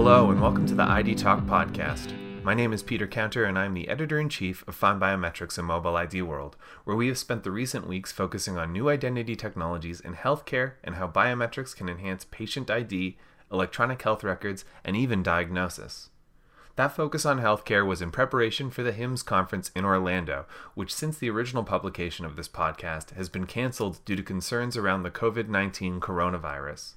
Hello, and welcome to the ID Talk podcast. My name is Peter Counter, and I'm the editor in chief of Find Biometrics and Mobile ID World, where we have spent the recent weeks focusing on new identity technologies in healthcare and how biometrics can enhance patient ID, electronic health records, and even diagnosis. That focus on healthcare was in preparation for the HIMSS conference in Orlando, which since the original publication of this podcast has been canceled due to concerns around the COVID 19 coronavirus.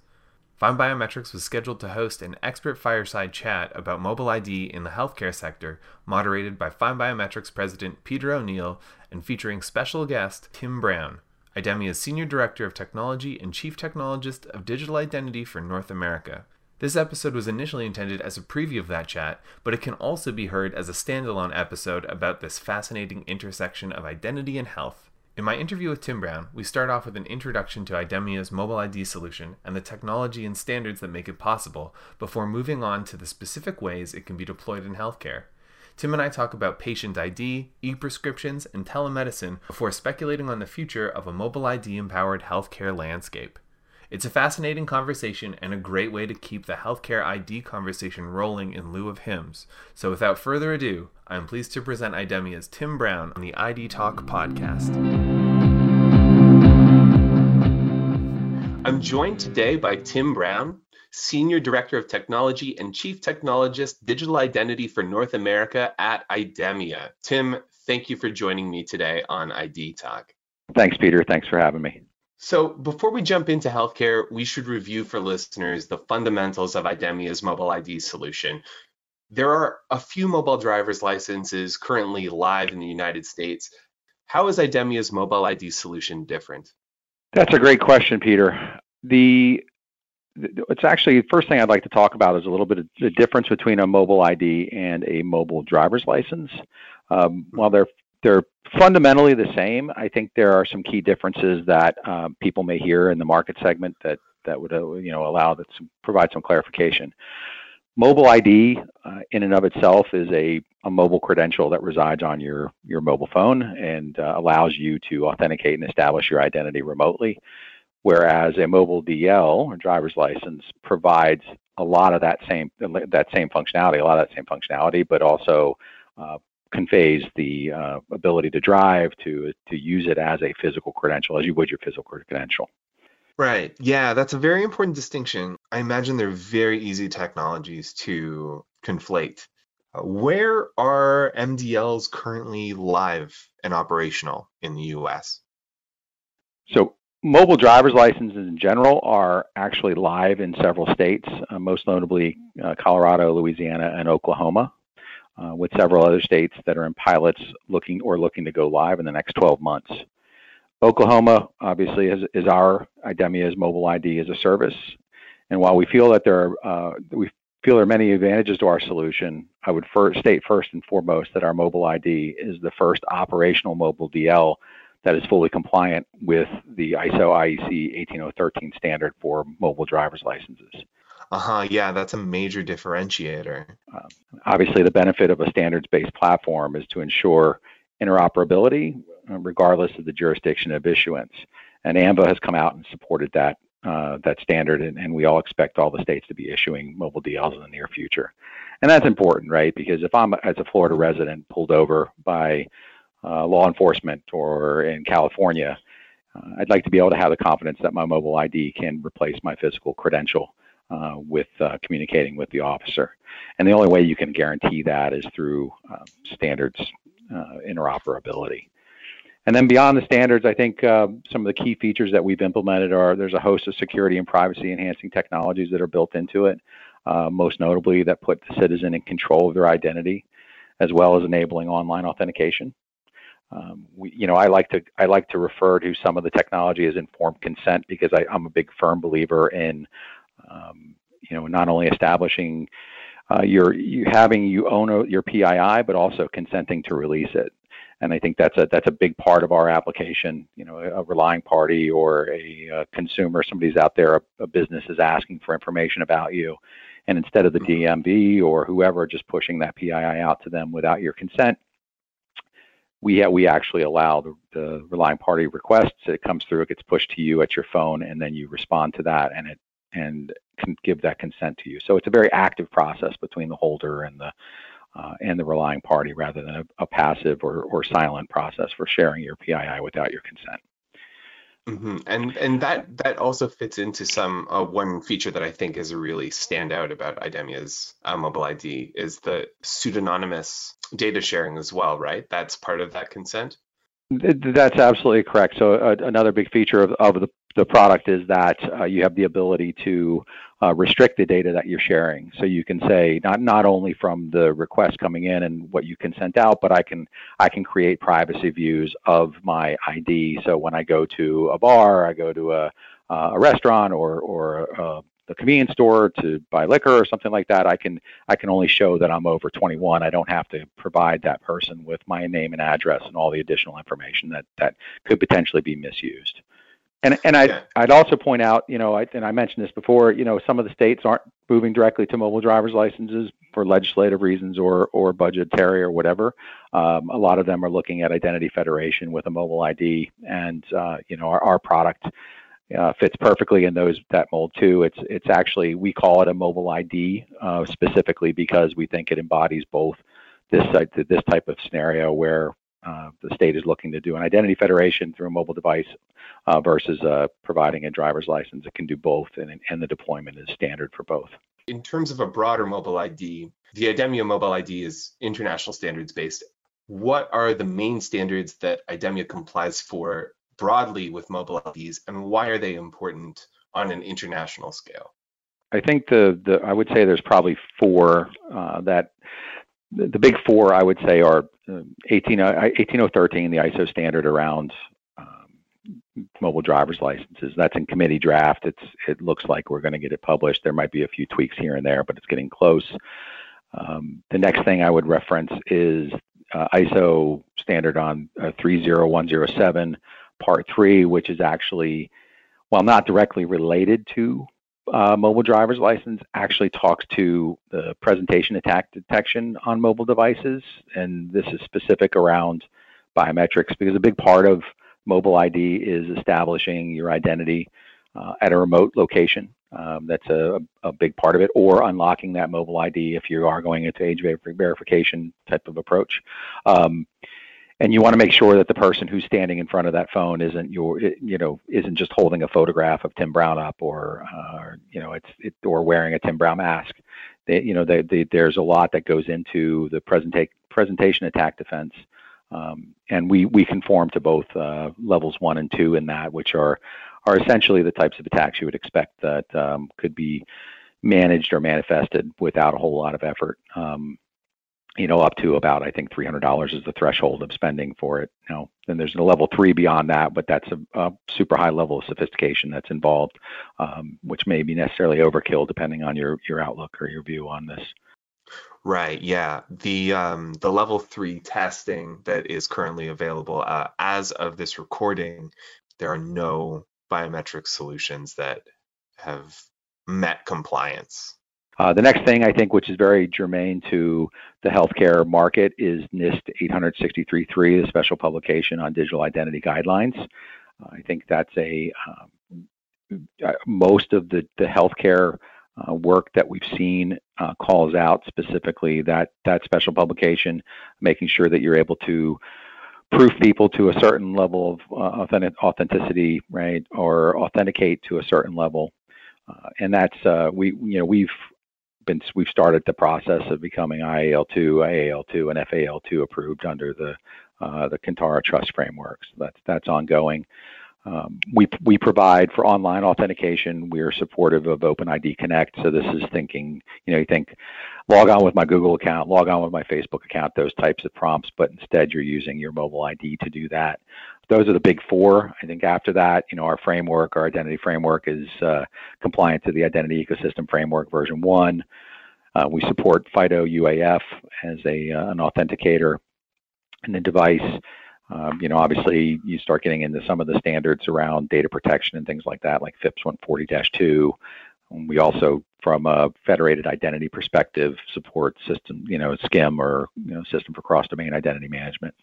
Find Biometrics was scheduled to host an expert fireside chat about mobile ID in the healthcare sector, moderated by Find Biometrics President Peter O'Neill and featuring special guest Tim Brown, IDEMIA's Senior Director of Technology and Chief Technologist of Digital Identity for North America. This episode was initially intended as a preview of that chat, but it can also be heard as a standalone episode about this fascinating intersection of identity and health. In my interview with Tim Brown, we start off with an introduction to IDEMIA's mobile ID solution and the technology and standards that make it possible before moving on to the specific ways it can be deployed in healthcare. Tim and I talk about patient ID, e prescriptions, and telemedicine before speculating on the future of a mobile ID empowered healthcare landscape. It's a fascinating conversation and a great way to keep the healthcare ID conversation rolling in lieu of HIMSS. So without further ado, I am pleased to present IDEMIA's Tim Brown on the ID Talk podcast. I'm joined today by Tim Brown, Senior Director of Technology and Chief Technologist Digital Identity for North America at IDEMIA. Tim, thank you for joining me today on ID Talk. Thanks, Peter. Thanks for having me. So, before we jump into healthcare, we should review for listeners the fundamentals of IDEMIA's mobile ID solution. There are a few mobile driver's licenses currently live in the United States. How is IDEMIA's mobile ID solution different? That's a great question, Peter. The it's actually the first thing I'd like to talk about is a little bit of the difference between a mobile ID and a mobile driver's license. Um, while they're they're fundamentally the same. I think there are some key differences that um, people may hear in the market segment that that would uh, you know allow that some, provide some clarification. Mobile ID uh, in and of itself is a, a mobile credential that resides on your your mobile phone and uh, allows you to authenticate and establish your identity remotely. Whereas a mobile DL or driver's license provides a lot of that same that same functionality, a lot of that same functionality, but also uh, conveys the uh, ability to drive to to use it as a physical credential as you would your physical credential. Right. Yeah, that's a very important distinction. I imagine they're very easy technologies to conflate. Where are MDLs currently live and operational in the US? So, mobile driver's licenses in general are actually live in several states, uh, most notably uh, Colorado, Louisiana, and Oklahoma uh, with several other states that are in pilots looking or looking to go live in the next 12 months. Oklahoma obviously is, is our IDEMIA's mobile ID as a service, and while we feel that there are uh, we feel there are many advantages to our solution, I would first state first and foremost that our mobile ID is the first operational mobile DL that is fully compliant with the ISO IEC 18013 standard for mobile driver's licenses. Uh-huh, yeah, that's a major differentiator. Uh, obviously, the benefit of a standards-based platform is to ensure interoperability uh, regardless of the jurisdiction of issuance. And AAMVA has come out and supported that uh, that standard, and, and, we all expect all the states to be issuing mobile DLs in the near future. And that's important, right? Because if I'm, as a Florida resident, pulled over by uh, law enforcement or in California, uh, I'd like to be able to have the confidence that my mobile ID can replace my physical credential uh, with uh, communicating with the officer. And the only way you can guarantee that is through uh, standards uh, interoperability. And then beyond the standards, I think uh, some of the key features that we've implemented are there's a host of security and privacy enhancing technologies that are built into it, most notably that put the citizen in control of their identity, as well as enabling online authentication. Um, we, you know, I like to I like to refer to some of the technology as informed consent because I, I'm a big firm believer in um, you know, not only establishing uh, your you having you own a, your PII, but also consenting to release it. And I think that's a that's a big part of our application. You know, a, a relying party or a, a, consumer, somebody's out there, a, a business is asking for information about you, and instead of the DMV mm-hmm. or whoever just pushing that PII out to them without your consent, we we actually allow the, the relying party requests. It comes through, it gets pushed to you at your phone, and then you respond to that, and it and can give that consent to you. So it's a very active process between the holder and the uh, and the relying party rather than a, a passive or, or silent process for sharing your PII without your consent. Mm-hmm. And and that that also fits into some uh, one feature that I think is a really standout about IDEMIA's uh, mobile ID is the pseudonymous data sharing as well, right? That's part of that consent. That's absolutely correct. So uh, another big feature of, of the, the product is that uh, you have the ability to uh, restrict the data that you're sharing. So you can say not not only from the request coming in and what you can send out, but I can I can create privacy views of my ID. So when I go to a bar, I go to a uh, a restaurant or or a, the convenience store to buy liquor or something like that, I can I can only show that I'm over 21. I don't have to provide that person with my name and address and all the additional information that that could potentially be misused. And and I'd, yeah. I'd also point out, you know, I, and I mentioned this before, you know, some of the states aren't moving directly to mobile driver's licenses for legislative reasons or or budgetary or whatever. Um, a lot of them are looking at identity federation with a mobile ID, and uh, you know, our, our product uh, fits perfectly in those that mold too. It's it's actually we call it a mobile ID uh, specifically because we think it embodies both this this type of scenario where uh, the state is looking to do an identity federation through a mobile device uh, versus uh, providing a driver's license. It can do both, and, and the deployment is standard for both. In terms of a broader mobile ID, the IDEMIA mobile ID is international standards based. What are the main standards that IDEMIA complies for broadly with mobile IDs, and why are they important on an international scale? I think the, the I would say there's probably four uh, that the, big four I would say are uh, 18, uh, 18013, the ISO standard around um, mobile driver's licenses. That's in committee draft. It's it looks like we're going to get it published. There might be a few tweaks here and there, but it's getting close. Um, the next thing I would reference is uh, ISO standard on uh, 30107 part three, which is actually, while not directly related to uh, mobile driver's license, actually talks to the presentation attack detection on mobile devices. And this is specific around biometrics because a big part of mobile ID is establishing your identity uh, at a remote location. Um, that's a, a, big part of it, or unlocking that mobile ID if you are going into age verification type of approach. Um, and you want to make sure that the person who's standing in front of that phone isn't your you know isn't just holding a photograph of Tim Brown up or uh, you know it's it, or wearing a Tim Brown mask. They, you know they, they, there's a lot that goes into the presenta- presentation attack defense, um, and we we conform to both uh, levels one and two in that, which are are essentially the types of attacks you would expect that um, could be managed or manifested without a whole lot of effort. Um, you know, up to about I think three hundred dollars is the threshold of spending for it. You know, then there's a level three beyond that, but that's a, a super high level of sophistication that's involved, um, which may be necessarily overkill depending on your your outlook or your view on this. Right. Yeah. The um, the level three testing that is currently available uh, as of this recording, there are no biometric solutions that have met compliance uh, the next thing I think, which is very germane to the healthcare market, is NIST 863.3, the special publication on digital identity guidelines. Uh, I think that's a um, uh, most of the the healthcare uh, work that we've seen uh, calls out specifically that that special publication, making sure that you're able to proof people to a certain level of uh, authentic, authenticity, right, or authenticate to a certain level. And that's we you know we've been we've started the process of becoming IAL2, AAL2, and FAL2 approved under the uh, the Kantara Trust frameworks. That's that's ongoing. Um, we we provide for online authentication. We are supportive of OpenID Connect. So this is thinking, you know, you think log on with my Google account, log on with my Facebook account, those types of prompts, but instead you're using your mobile ID to do that. Those are the big four. I think after that, you know, our framework, our identity framework is uh, compliant to the Identity Ecosystem Framework version one. Uh, we support FIDO UAF as a uh, an authenticator in the device. Um, you know, obviously, you start getting into some of the standards around data protection and things like that, like FIPS 140-2. We also, from a federated identity perspective, support system, you know, SCIM or you know, System for Cross Domain Identity Management.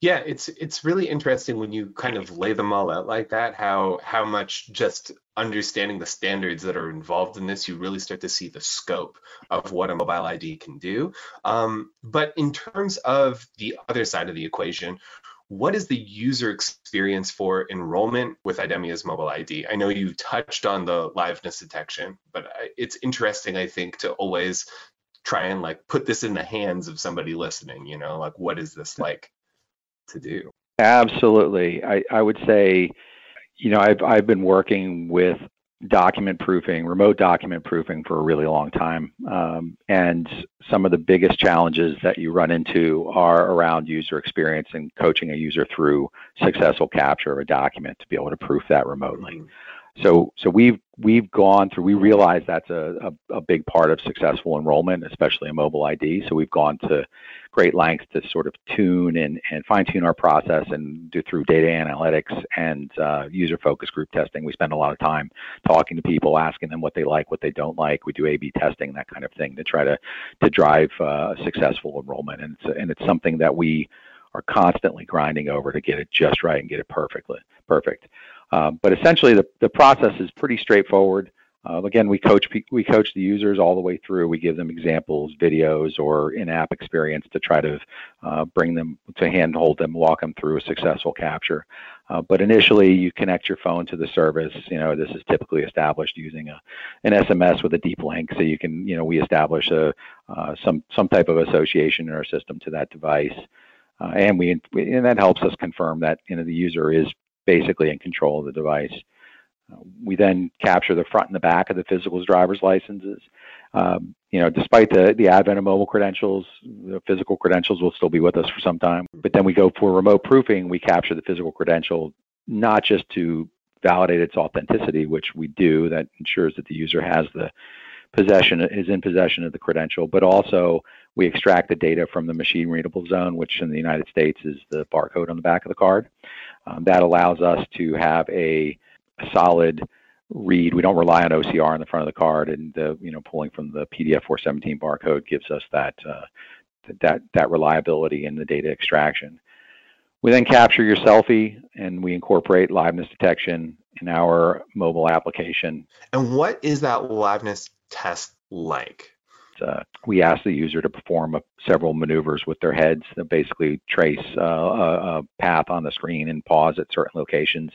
Yeah, it's it's really interesting when you kind of lay them all out like that, how how much just understanding the standards that are involved in this, you really start to see the scope of what a mobile ID can do. Um, but in terms of the other side of the equation, what is the user experience for enrollment with IDEMIA's mobile ID? I know you touched on the liveness detection, but it's interesting, I think, to always try and like put this in the hands of somebody listening, you know, like what is this like to do? Absolutely. I, I would say, you know, I've I've been working with document proofing, remote document proofing for a really long time. Um, and some of the biggest challenges that you run into are around user experience and coaching a user through successful capture of a document to be able to proof that remotely. So, so we've we've gone through. We realize that's a, a, a, big part of successful enrollment, especially a mobile ID. So we've gone to great lengths to sort of tune and, and fine tune our process and do through data analytics and uh, user focus group testing. We spend a lot of time talking to people, asking them what they like, what they don't like. We do A/B testing, that kind of thing, to try to to drive uh, successful enrollment. And it's and it's something that we are constantly grinding over to get it just right and get it perfectly perfect. Um, but essentially, the, the process is pretty straightforward. Uh, again, we coach we coach the users all the way through. We give them examples, videos, or in-app experience to try to uh, bring them to handhold them, walk them through a successful capture. Uh, but initially, you connect your phone to the service. You know, this is typically established using a, an SMS with a deep link, so you can, you know, we establish a uh, some some type of association in our system to that device. Uh, and we and that helps us confirm that you know the user is basically in control of the device. Uh, we then capture the front and the back of the physical driver's licenses. Um, you know, despite the, the advent of mobile credentials, the physical credentials will still be with us for some time. But then we go for remote proofing. We capture the physical credential not just to validate its authenticity, which we do, that ensures that the user has the possession is in possession of the credential, but also we extract the data from the machine readable zone, which in the United States is the barcode on the back of the card. Um, that allows us to have a, a, solid read. We don't rely on OCR on the front of the card, and the, you know pulling from the PDF 417 barcode gives us that uh, that that reliability in the data extraction. We then capture your selfie, and we incorporate liveness detection in our mobile application. And what is that liveness test like? Uh, we ask the user to perform a, several maneuvers with their heads that basically trace uh, a, a, path on the screen and pause at certain locations.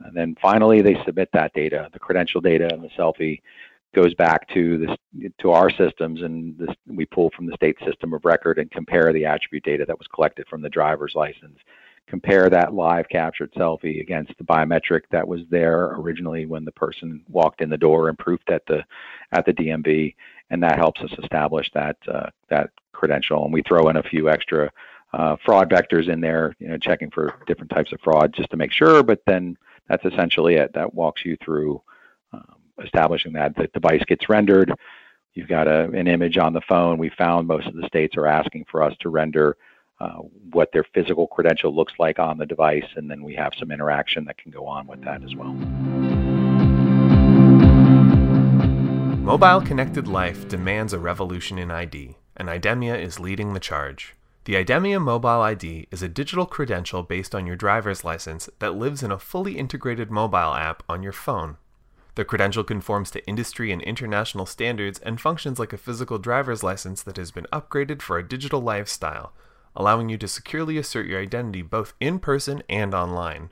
And then finally, they submit that data. The credential data and the selfie goes back to this to our systems, and this, we pull from the state system of record and compare the attribute data that was collected from the driver's license. Compare that live captured selfie against the biometric that was there originally when the person walked in the door and proofed at the at the DMV, and that helps us establish that uh, that credential. And we throw in a few extra uh, fraud vectors in there, you know, checking for different types of fraud just to make sure. But then that's essentially it. That walks you through um, establishing that the device gets rendered. You've got a, an image on the phone. We found most of the states are asking for us to render uh, what their physical credential looks like on the device, and then we have some interaction that can go on with that as well. Mobile connected life demands a revolution in ID, and IDEMIA is leading the charge. The IDEMIA Mobile ID is a digital credential based on your driver's license that lives in a fully integrated mobile app on your phone. The credential conforms to industry and international standards and functions like a physical driver's license that has been upgraded for a digital lifestyle, allowing you to securely assert your identity both in person and online.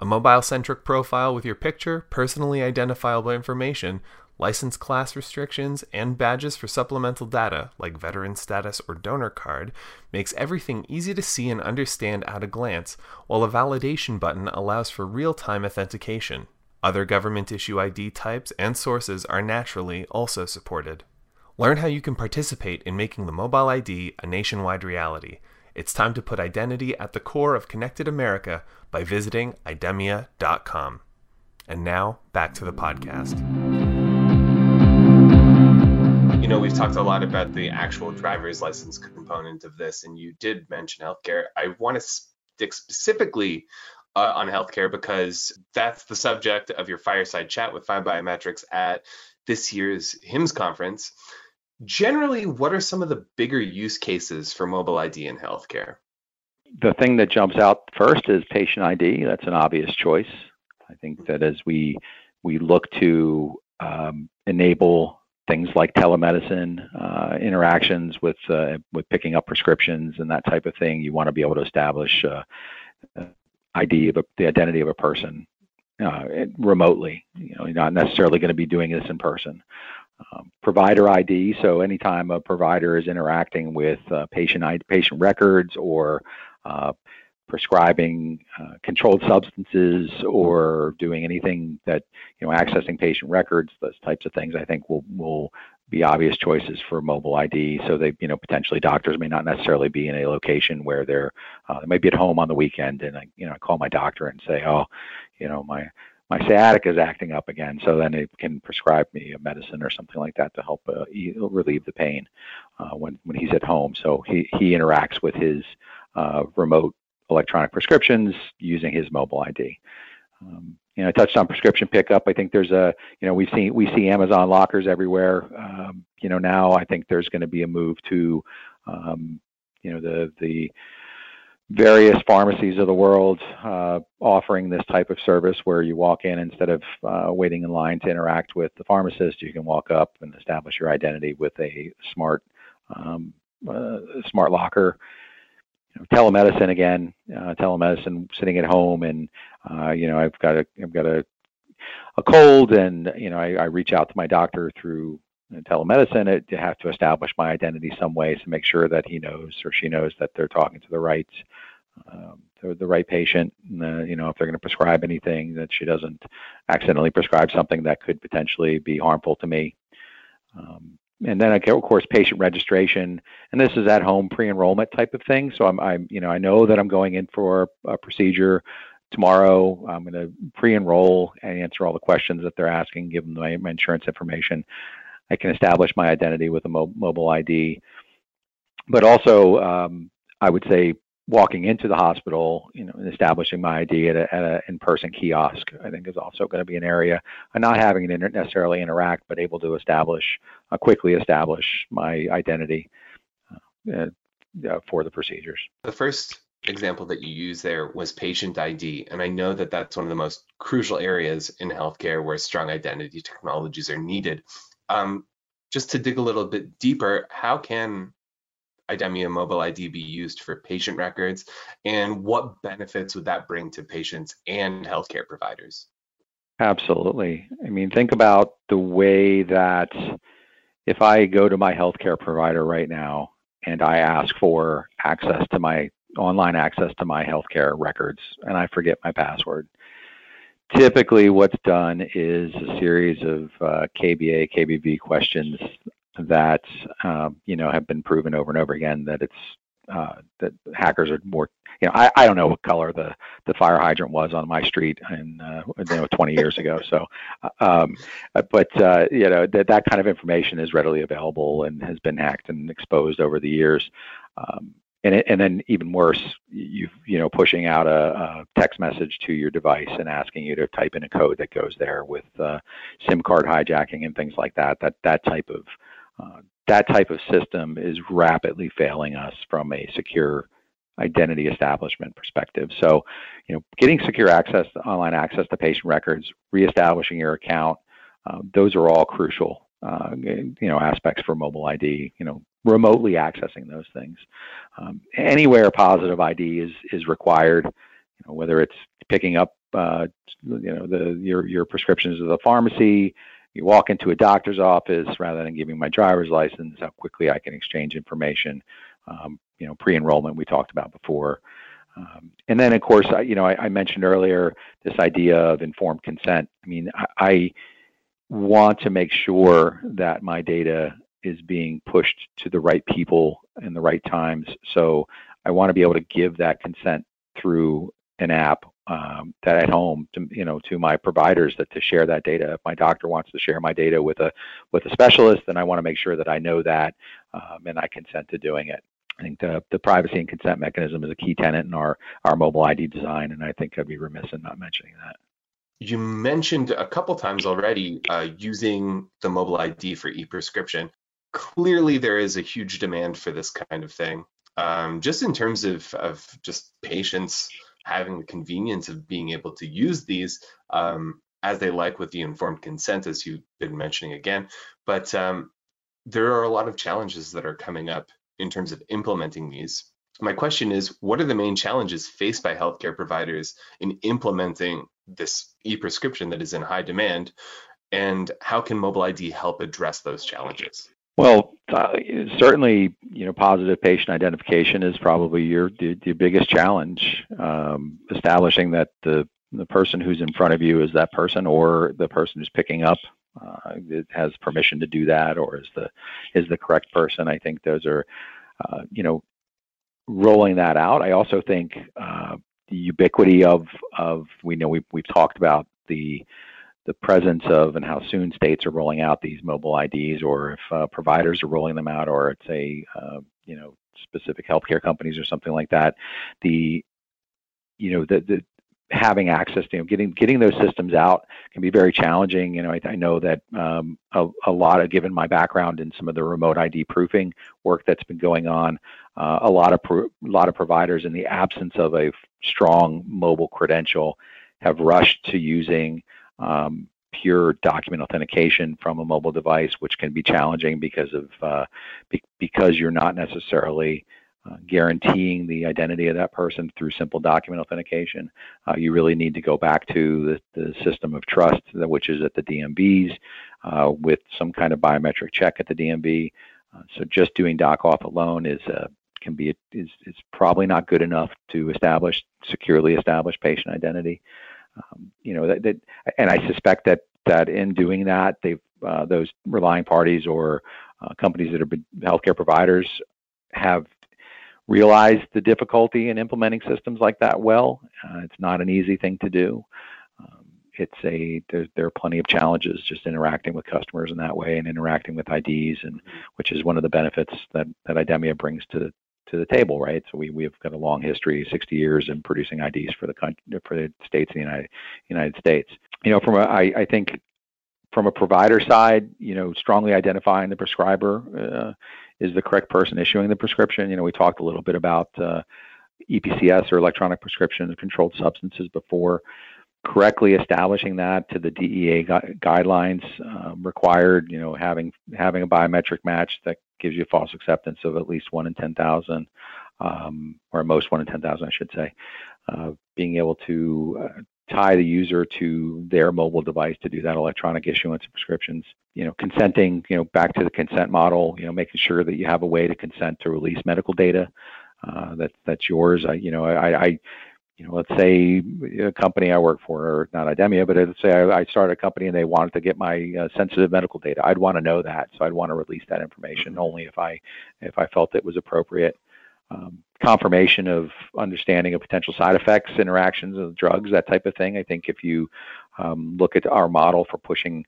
A mobile centric profile with your picture, personally identifiable information, license class restrictions, and badges for supplemental data like veteran status or donor card makes everything easy to see and understand at a glance, while a validation button allows for real time authentication. Other government issue ID types and sources are naturally also supported. Learn how you can participate in making the mobile ID a nationwide reality. It's time to put identity at the core of Connected America by visiting idemia.com. And now, back to the podcast you know, we've talked a lot about the actual driver's license component of this, and you did mention healthcare. I want to stick specifically uh, on healthcare because that's the subject of your fireside chat with Find Biometrics at this year's HIMSS conference. Generally, what are some of the bigger use cases for mobile ID in healthcare? the thing that jumps out first is patient ID. That's an obvious choice. I think that as we we look to um, enable things like telemedicine uh, interactions with uh, with picking up prescriptions and that type of thing, you want to be able to establish uh, ID of a, the identity of a person uh, remotely. You know, you're not necessarily going to be doing this in person. Um, provider ID. So anytime a provider is interacting with uh, patient ID, patient records or uh, prescribing uh, controlled substances or doing anything that you know accessing patient records those types of things i think will will be obvious choices for mobile id so they you know potentially doctors may not necessarily be in a location where they're uh, they might be at home on the weekend and i you know I call my doctor and say oh you know my my sciatica is acting up again so then it can prescribe me a medicine or something like that to help uh, relieve the pain uh, when when he's at home so he he interacts with his uh, remote electronic prescriptions using his mobile ID. Um, you know, I touched on prescription pickup. I think there's a, you know, we've seen we see Amazon lockers everywhere. Um, you know, now I think there's going to be a move to, um, you know, the the various pharmacies of the world uh, offering this type of service where you walk in instead of uh, waiting in line to interact with the pharmacist, you can walk up and establish your identity with a smart um, uh, smart locker telemedicine again, uh, telemedicine, sitting at home, and uh, you know, I've got a, I've got a, a cold, and you know, I, I reach out to my doctor through telemedicine. It, you have to establish my identity some way to make sure that he knows or she knows that they're talking to the right, um, the, the right patient. Uh, you know, if they're going to prescribe anything, that she doesn't accidentally prescribe something that could potentially be harmful to me. Um, and then of course patient registration. And this is at home pre-enrollment type of thing. So i'm, I'm you know i know that i'm going in for a procedure tomorrow. I'm going to pre-enroll and answer all the questions that they're asking give them my, my insurance information. I can establish my identity with a mo- mobile id but also um, i would say walking into the hospital, you know, and establishing my ID at, a, at an in-person kiosk, I think is also going to be an area. And not having to necessarily interact, but able to establish, uh, quickly establish my identity uh, uh, for the procedures. The first example that you used there was patient ID, and I know that that's one of the most crucial areas in healthcare where strong identity technologies are needed. Um, just to dig a little bit deeper, how can IDEMIA Mobile ID be used for patient records? And what benefits would that bring to patients and healthcare providers? Absolutely. I mean, think about the way that if I go to my healthcare provider right now and I ask for access to my online access to my healthcare records and I forget my password, typically what's done is a series of uh, KBA, KBV questions that um, you know have been proven over and over again that it's uh, that hackers are more you know I, I don't know what color the the fire hydrant was on my street in uh, you know 20 years ago so uh, um, but uh, you know that that kind of information is readily available and has been hacked and exposed over the years um, and, it, and then even worse, you you know pushing out a, a, text message to your device and asking you to type in a code that goes there with uh, SIM card hijacking and things like that. That that type of uh, that type of system is rapidly failing us from a secure identity establishment perspective. So, you know, getting secure access, to online access to patient records, reestablishing your account, uh, those are all crucial, uh, you know, aspects for mobile ID. You know, remotely accessing those things. Um, anywhere positive ID is is required. You know, whether it's picking up, uh, you know, the your your prescriptions at the pharmacy, you walk into a doctor's office rather than giving my driver's license, how quickly I can exchange information. Um, you know, pre-enrollment we talked about before. Um, and then, of course, I, you know, I, I, mentioned earlier this idea of informed consent. I mean, I, I want to make sure that my data is being pushed to the right people in the right times. So I want to be able to give that consent through an app um, that at home to you know to my providers that to share that data. If my doctor wants to share my data with a with a specialist, then I want to make sure that I know that um, and I consent to doing it. I think the, the privacy and consent mechanism is a key tenet in our our mobile ID design, and I think I'd be remiss in not mentioning that. You mentioned a couple times already uh, using the mobile ID for e-prescription. Clearly, there is a huge demand for this kind of thing. um, just in terms of, of just patients having the convenience of being able to use these um, as they like with the informed consent, as you've been mentioning again. But um, there are a lot of challenges that are coming up in terms of implementing these. My question is, what are the main challenges faced by healthcare providers in implementing this e-prescription that is in high demand? And how can Mobile ID help address those challenges? Well, uh, certainly, you know, positive patient identification is probably your the, the biggest challenge. Um, establishing that the the person who's in front of you is that person, or the person who's picking up uh, has permission to do that, or is the is the correct person. I think those are, uh, you know, rolling that out. I also think uh, the ubiquity of of we know we've we've talked about the the presence of and how soon states are rolling out these mobile IDs, or if uh, providers are rolling them out, or it's a uh, you know specific healthcare companies or something like that. The you know the, the having access to you know, getting getting those systems out can be very challenging. You know, I, I know that um, a, a, lot of given my background in some of the remote ID proofing work that's been going on, uh, a lot of pro- a lot of providers in the absence of a strong mobile credential have rushed to using um, pure document authentication from a mobile device, which can be challenging because of uh, be- because you're not necessarily uh, guaranteeing the identity of that person through simple document authentication. Uh, you really need to go back to the, the system of trust, which is at the DMVs, uh, with some kind of biometric check at the DMV. Uh, so just doing doc auth alone is uh, can be is is probably not good enough to establish securely establish patient identity. Um, you know that, that, and I suspect that that in doing that, they've uh, those relying parties or uh, companies that are healthcare providers have realized the difficulty in implementing systems like that well. Uh, it's not an easy thing to do. Um, it's a there, there, are plenty of challenges just interacting with customers in that way and interacting with IDs, and which is one of the benefits that that IDEMIA brings to to the table, right? So we we've got a long history, 60 years in producing IDs for the country, for the states in the United United States. You know, from a I, I think from a provider side, you know, strongly identifying the prescriber uh, is the correct person issuing the prescription. You know, we talked a little bit about uh, EPCS or electronic prescription controlled substances before. Correctly establishing that to the DEA gu- guidelines um, required, you know, having having a biometric match that gives you false acceptance of at least one in 10,000, um, or most one in 10,000, I should say. Uh, being able to uh, tie the user to their mobile device to do that electronic issuance of prescriptions. You know, consenting, you know, back to the consent model, you know, making sure that you have a way to consent to release medical data uh, that that's yours. I, you know, I, I you know, let's say a company I work for, or not IDEMIA, but let's say I, I started a company and they wanted to get my uh, sensitive medical data. I'd want to know that, so I'd want to release that information only if I if I felt it was appropriate. Um, confirmation of understanding of potential side effects, interactions of drugs, that type of thing. I think if you um, look at our model for pushing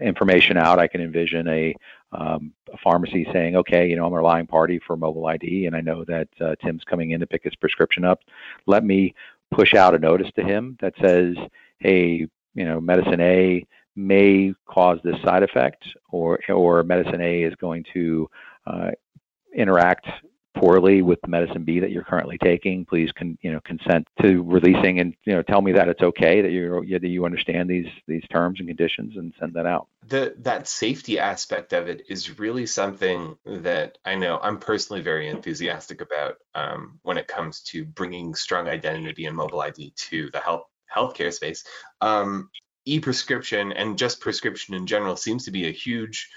information out, I can envision a, um, a, pharmacy saying, okay, you know, I'm a relying party for mobile ID, and I know that uh, Tim's coming in to pick his prescription up. Let me push out a notice to him that says, hey, you know, medicine A may cause this side effect, or or medicine A is going to uh, interact poorly with the medicine B that you're currently taking, please con, you know consent to releasing and you know tell me that it's okay that you that you understand these these terms and conditions and send that out. The that safety aspect of it is really something that I know I'm personally very enthusiastic about um, when it comes to bringing strong identity and mobile ID to the health healthcare space. Um, e-prescription and just prescription in general seems to be a huge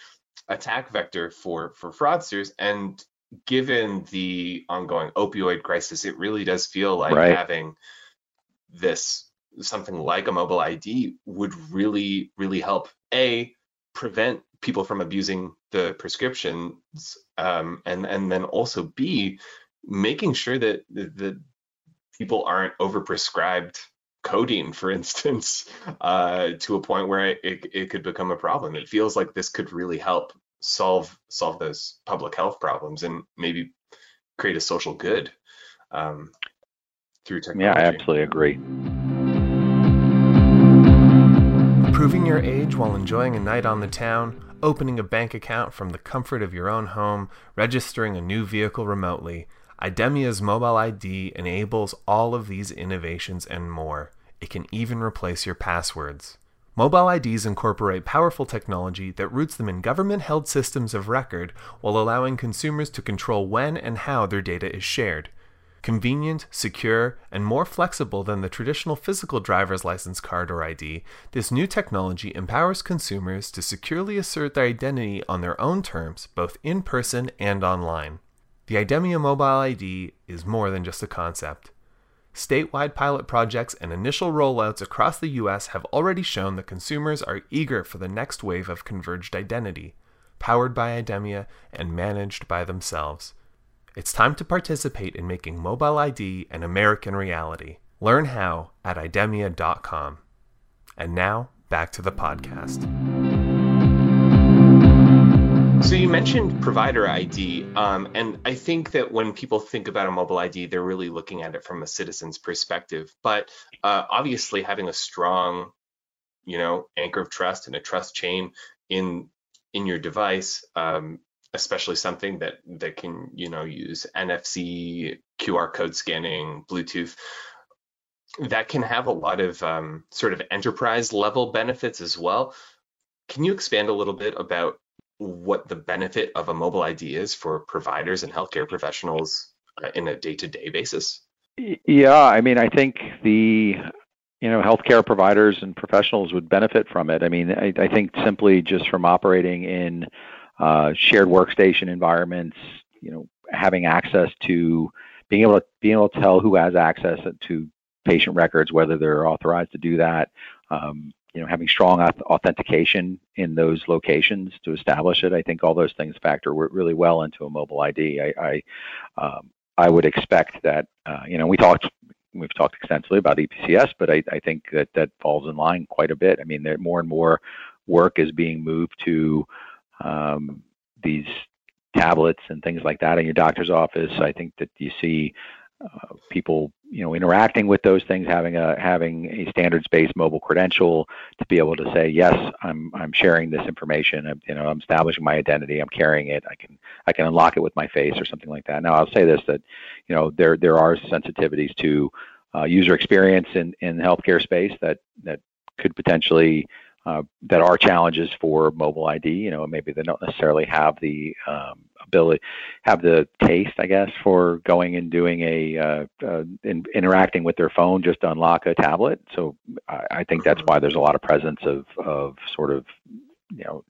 attack vector for for fraudsters and given the ongoing opioid crisis, it really does feel like right. having this something like a mobile ID would really, really help a prevent people from abusing the prescriptions, um, and and then also b making sure that that people aren't overprescribed codeine, for instance, uh, to a point where it, it could become a problem. It feels like this could really help solve solve those public health problems and maybe create a social good um, through technology. Yeah, I absolutely agree. Proving your age while enjoying a night on the town, opening a bank account from the comfort of your own home, registering a new vehicle remotely. IDEMIA's mobile ID enables all of these innovations and more. It can even replace your passwords. Mobile IDs incorporate powerful technology that roots them in government held systems of record while allowing consumers to control when and how their data is shared. Convenient, secure, and more flexible than the traditional physical driver's license card or ID, this new technology empowers consumers to securely assert their identity on their own terms, both in person and online. The IDEMIA Mobile ID is more than just a concept. Statewide pilot projects and initial rollouts across the US have already shown that consumers are eager for the next wave of converged identity, powered by IDEMIA and managed by themselves. It's time to participate in making Mobile ID an American reality. Learn how at idemia.com. And now, back to the podcast. So you mentioned provider ID, um, and I think that when people think about a mobile ID, they're really looking at it from a citizen's perspective. But uh, obviously, having a strong, you know, anchor of trust and a trust chain in in your device um, especially something that that can you know use NFC, QR code scanning, Bluetooth. That can have a lot of um, sort of enterprise level benefits as well. Can you expand a little bit about what the benefit of a mobile ID is for providers and healthcare professionals uh, in a day-to-day basis? Yeah, I mean, I think the you know healthcare providers and professionals would benefit from it. I mean, I, I think simply just from operating in uh, shared workstation environments, you know, having access to being able to being able to tell who has access to patient records, whether they're authorized to do that. Um, you know, having strong authentication in those locations to establish it. I think all those things factor really well into a mobile ID. I I, um, I would expect that uh, you know we talked we've talked extensively about EPCS, but I, I think that that falls in line quite a bit. I mean, more and more work is being moved to um, these tablets and things like that in your doctor's office. I think that you see people, you know, interacting with those things, having a having a standards-based mobile credential to be able to say, yes, I'm I'm sharing this information. I'm, you know, I'm establishing my identity. I'm carrying it. I can I can unlock it with my face or something like that. Now, I'll say this that, you know, there there are sensitivities to uh, user experience in in the healthcare space that that could potentially uh, that are challenges for mobile ID. You know, maybe they don't necessarily have the um, ability, have the taste, I guess, for going and doing a uh, uh, in, interacting with their phone just to unlock a tablet. So I, I think that's why there's a lot of presence of of sort of you know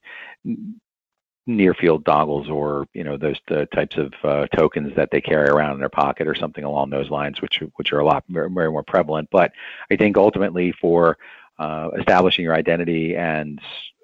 near field dongles or you know those types of uh, tokens that they carry around in their pocket or something along those lines which which are a lot very more prevalent but i think ultimately for uh, establishing your identity and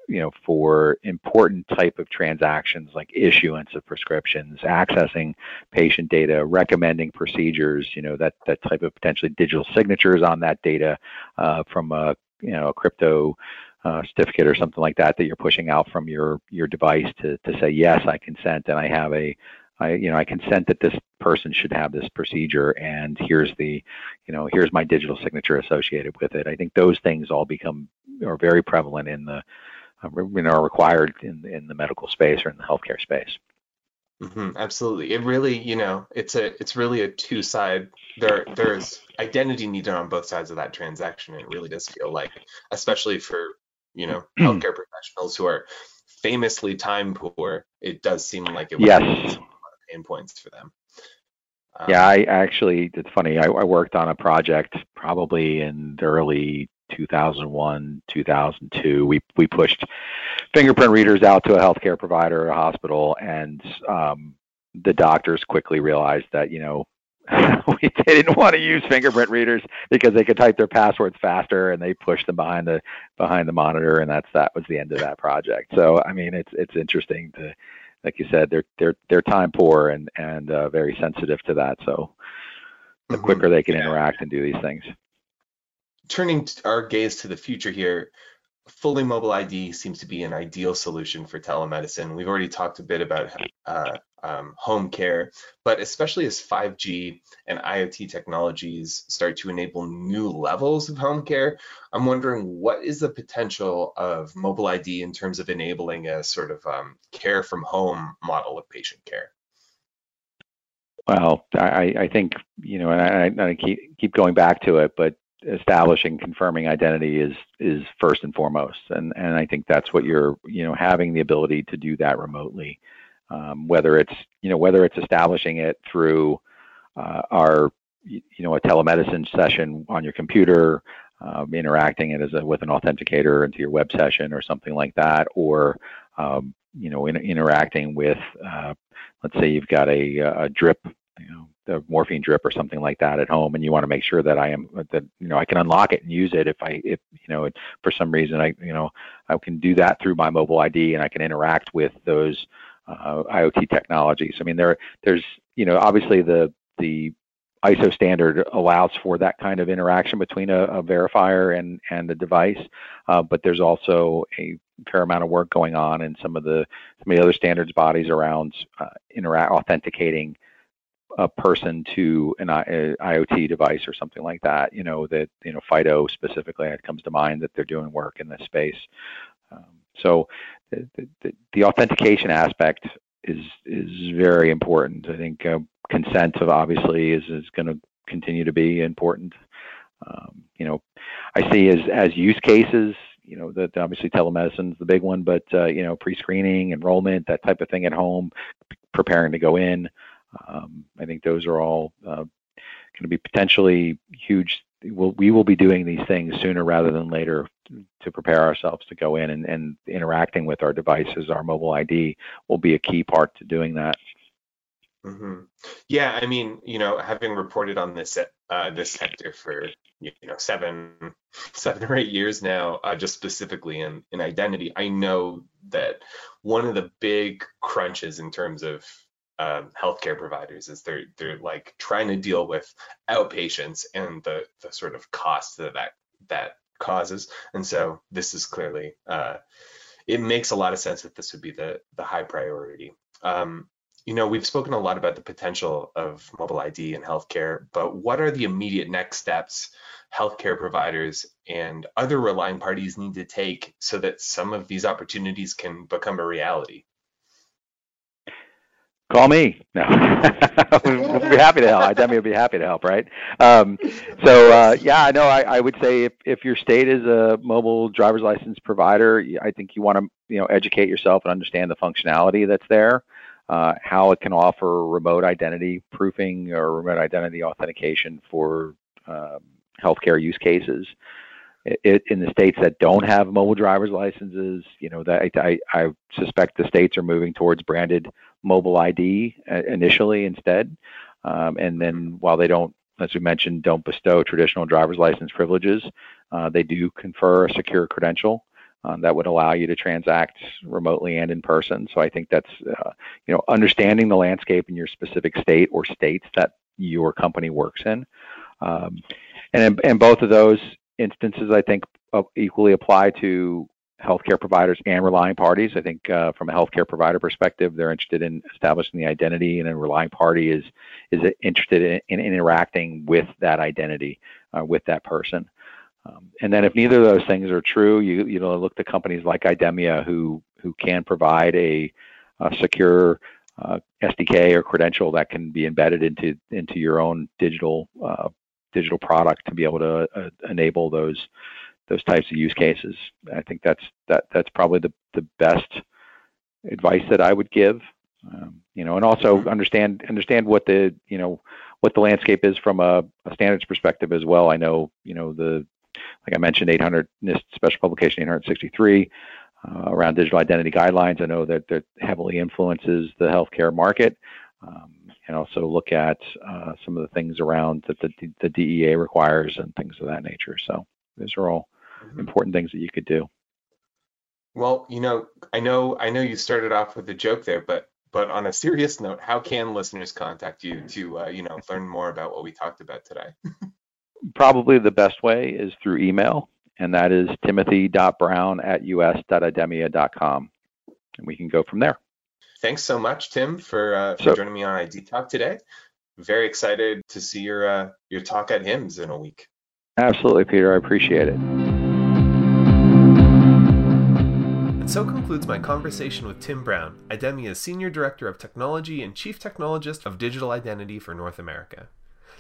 you know for important type of transactions like issuance of prescriptions accessing patient data recommending procedures you know that that type of potentially digital signatures on that data uh, from a you know a crypto uh, certificate or something like that that you're pushing out from your your device to to say yes I consent and I have a I, you know, I consent that this person should have this procedure, and here's the, you know, here's my digital signature associated with it. I think those things all become are very prevalent in the, uh, you know, are required in in the medical space or in the healthcare space. Mm-hmm, absolutely, it really, you know, it's a it's really a two side. There there's identity needed on both sides of that transaction. It really does feel like, especially for you know healthcare professionals who are famously time poor, it does seem like it. Yes pain points for them. Um, yeah, I actually, it's funny. I, I, worked on a project probably in the early 2001, 2002. We we pushed fingerprint readers out to a healthcare provider, a hospital, and um, the doctors quickly realized that you know we didn't want to use fingerprint readers because they could type their passwords faster and they pushed them behind the behind the monitor and that's that was the end of that project so i mean it's it's interesting to like you said, they're they're they're time poor and and uh, very sensitive to that. So the mm-hmm. quicker they can yeah. interact and do these things. Turning our gaze to the future here, fully mobile ID seems to be an ideal solution for telemedicine. We've already talked a bit about uh, um, home care, but especially as 5G and IoT technologies start to enable new levels of home care, I'm wondering what is the potential of mobile ID in terms of enabling a sort of um, care from home model of patient care? Well, I, I think you know, and I, I keep keep going back to it, but establishing confirming identity is is first and foremost and and i think that's what you're you know having the ability to do that remotely um, whether it's you know whether it's establishing it through uh, our you know a telemedicine session on your computer um, interacting it as a, with an authenticator into your web session or something like that or um, you know in, interacting with uh, let's say you've got a, a drip you know the morphine drip or something like that at home and you want to make sure that I am that you know I can unlock it and use it if I if you know for some reason I you know I can do that through my mobile ID and I can interact with those uh, IoT technologies. I mean there there's you know obviously the the ISO standard allows for that kind of interaction between a, a verifier and and the device, uh, but there's also a fair amount of work going on in some of the some of the other standards bodies around uh, interact authenticating a person to an I, IoT device or something like that. You know that you know FIDO specifically it comes to mind that they're doing work in this space. Um, so the, the, the, authentication aspect is is very important. I think uh, consent of obviously is is going to continue to be important. Um, you know, I see as as use cases. You know that obviously telemedicine is the big one, but uh, you know pre-screening, enrollment, that type of thing at home, preparing to go in. Um, I think those are all uh, going to be potentially huge. We'll, we will be doing these things sooner rather than later to prepare ourselves to go in and, and interacting with our devices. Our mobile ID will be a key part to doing that. Mm-hmm. Yeah, I mean, you know, having reported on this uh, this sector for you know seven seven or eight years now, uh, just specifically in in identity, I know that one of the big crunches in terms of um, healthcare providers is they're they're like trying to deal with outpatients and the the sort of cost that that, that causes. And so this is clearly uh, it makes a lot of sense that this would be the the high priority. Um, you know, we've spoken a lot about the potential of mobile ID in healthcare, but what are the immediate next steps healthcare providers and other relying parties need to take so that some of these opportunities can become a reality? Call me. No, we'll be happy to help. I definitely would be happy to help, right? Um, so uh, yeah, I know. I, I would say if, if your state is a mobile driver's license provider, I think you want to you know educate yourself and understand the functionality that's there, uh, how it can offer remote identity proofing or remote identity authentication for um, healthcare use cases. It, in the states that don't have mobile driver's licenses, you know, that I, I suspect the states are moving towards branded mobile ID uh, initially instead. Um, and then while they don't, as we mentioned, don't bestow traditional driver's license privileges, uh, they do confer a secure credential um, that would allow you to transact remotely and in person. So I think that's, uh, you know, understanding the landscape in your specific state or states that your company works in. Um, and, and both of those instances, I think, equally apply to healthcare providers and relying parties. I think uh, from a healthcare provider perspective, they're interested in establishing the identity, and a relying party is is interested in, in interacting with that identity, uh, with that person. Um, and then if neither of those things are true, you you know look to companies like Idemia who who can provide a, a secure uh, SDK or credential that can be embedded into into your own digital uh, digital product to be able to uh, enable those those types of use cases. I think that's that that's probably the the best advice that I would give. Um, you know, and also understand understand what the you know what the landscape is from a, a standards perspective as well. I know you know the like I mentioned 800 NIST special publication 863 uh, around digital identity guidelines. I know that that heavily influences the healthcare market. Um, and also look at uh, some of the things around that the, the DEA requires and things of that nature. So those are all mm-hmm. important things that you could do. Well, you know, I know I know you started off with a joke there, but but on a serious note, how can listeners contact you to uh, you know learn more about what we talked about today? Probably the best way is through email, and that is timothy.brown at us.idemia.com, and we can go from there. Thanks so much, Tim, for, uh, for so, joining me on ID Talk today. Very excited to see your uh, your talk at HIMSS in a week. Absolutely, Peter. I appreciate it. And so concludes my conversation with Tim Brown, IDEMIA's Senior Director of Technology and Chief Technologist of Digital Identity for North America.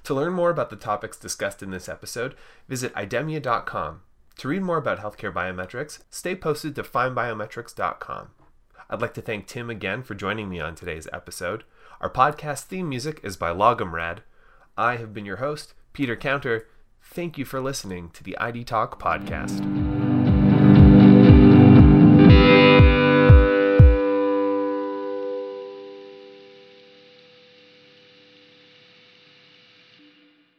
To learn more about the topics discussed in this episode, visit idemia.com. To read more about healthcare biometrics, stay posted to findbiometrics.com. I'd like to thank Tim again for joining me on today's episode. Our podcast theme music is by Logomrad. I have been your host, Peter Counter. Thank you for listening to the ID Talk podcast.